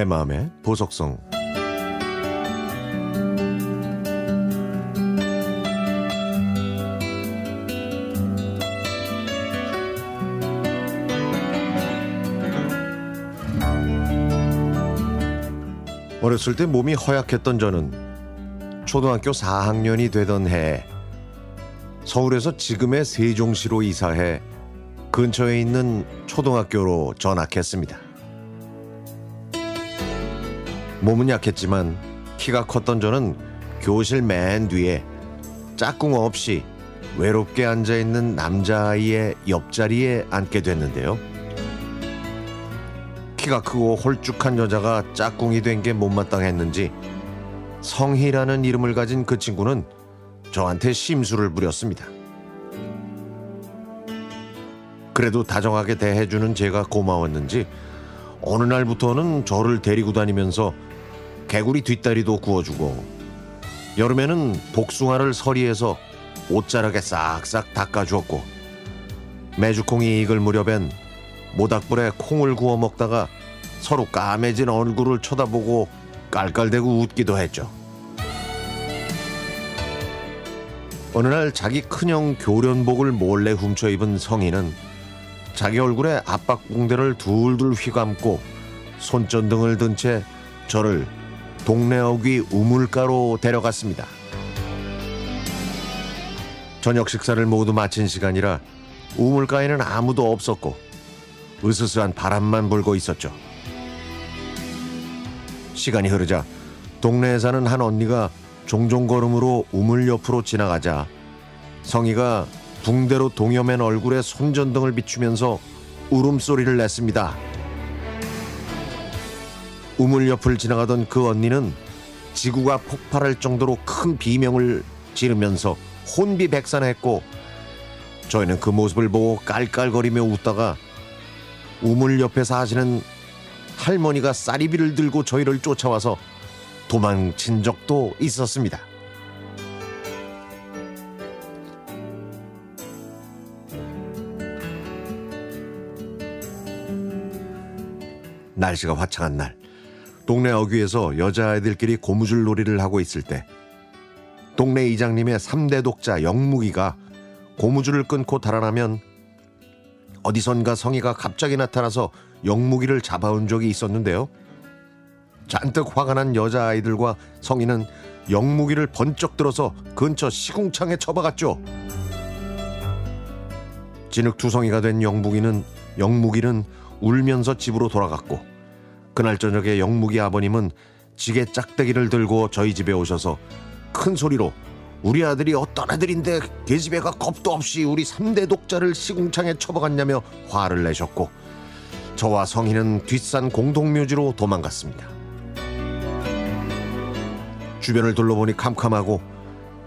내 마음의 보석성 어렸을 때 몸이 허약했던 저는 초등학교 4학년이 되던 해 서울에서 지금의 세종시로 이사해 근처에 있는 초등학교로 전학했습니다. 몸은 약했지만 키가 컸던 저는 교실 맨 뒤에 짝꿍 없이 외롭게 앉아 있는 남자아이의 옆자리에 앉게 됐는데요. 키가 크고 홀쭉한 여자가 짝꿍이 된 게 못마땅했는지 성희라는 이름을 가진 그 친구는 저한테 심술을 부렸습니다. 그래도 다정하게 대해주는 제가 고마웠는지 어느 날부터는 저를 데리고 다니면서 개구리 뒷다리도 구워주고 여름에는 복숭아를 서리해서 옷자락에 싹싹 닦아주었고 메주콩이 익을 무렵엔 모닥불에 콩을 구워 먹다가 서로 까매진 얼굴을 쳐다보고 깔깔대고 웃기도 했죠. 어느 날 자기 큰형 교련복을 몰래 훔쳐 입은 성인은 자기 얼굴에 압박붕대를 둘둘 휘감고 손전등을 든 채 저를 동네 어귀 우물가로 데려갔습니다. 저녁 식사를 모두 마친 시간이라 우물가에는 아무도 없었고 으스스한 바람만 불고 있었죠. 시간이 흐르자 동네에 사는 한 언니가 종종 걸음으로 우물 옆으로 지나가자 성희가 붕대로 동여맨 얼굴에 손전등을 비추면서 울음소리를 냈습니다. 우물 옆을 지나가던 그 언니는 지구가 폭발할 정도로 큰 비명을 지르면서 혼비백산했고 저희는 그 모습을 보고 깔깔거리며 웃다가 우물 옆에 사시는 할머니가 쌀이비를 들고 저희를 쫓아와서 도망친 적도 있었습니다. 날씨가 화창한 날 동네 어귀에서 여자아이들끼리 고무줄 놀이를 하고 있을 때 동네 이장님의 3대 독자 영무기가 고무줄을 끊고 달아나면 어디선가 성희가 갑자기 나타나서 영무기를 잡아온 적이 있었는데요. 잔뜩 화가 난 여자아이들과 성희는 영무기를 번쩍 들어서 근처 시궁창에 처박았죠. 진흙투성이가 된 영무기는 영무기는 울면서 집으로 돌아갔고 그날 저녁에 영무기 아버님은 지게 짝대기를 들고 저희 집에 오셔서 큰 소리로 우리 아들이 어떤 아들인데 계집애가 겁도 없이 우리 3대 독자를 시궁창에 처박았냐며 화를 내셨고 저와 성희는 뒷산 공동묘지로 도망갔습니다. 주변을 둘러보니 캄캄하고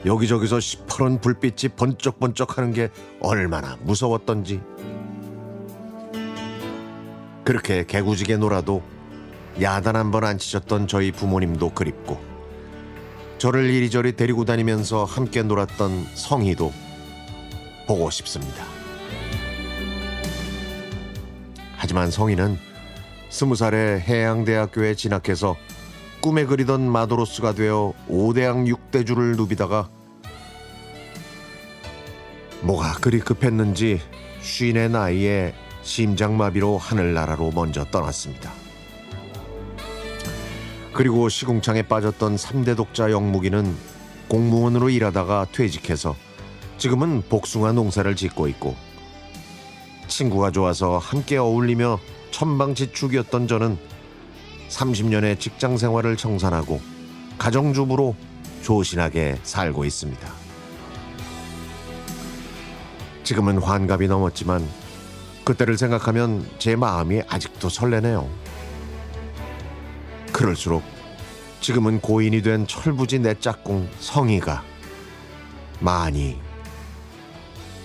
여기저기서 시퍼런 불빛이 번쩍번쩍하는 게 얼마나 무서웠던지 그렇게 개구지게 놀아도 야단 한 번 안 치셨던 저희 부모님도 그립고 저를 이리저리 데리고 다니면서 함께 놀았던 성희도 보고 싶습니다. 하지만 성희는 스무 살에 해양대학교에 진학해서 꿈에 그리던 마도로스가 되어 5대양 6대주를 누비다가 뭐가 그리 급했는지 쉰의 나이에 심장마비로 하늘나라로 먼저 떠났습니다. 그리고 시궁창에 빠졌던 3대 독자 영무기는 공무원으로 일하다가 퇴직해서 지금은 복숭아 농사를 짓고 있고 친구가 좋아서 함께 어울리며 천방지축이었던 저는 30년의 직장 생활을 청산하고 가정주부로 조신하게 살고 있습니다. 지금은 환갑이 넘었지만 그때를 생각하면 제 마음이 아직도 설레네요. 그럴수록 지금은 고인이 된 철부지 내 짝꿍 성희가 많이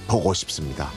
보고 싶습니다.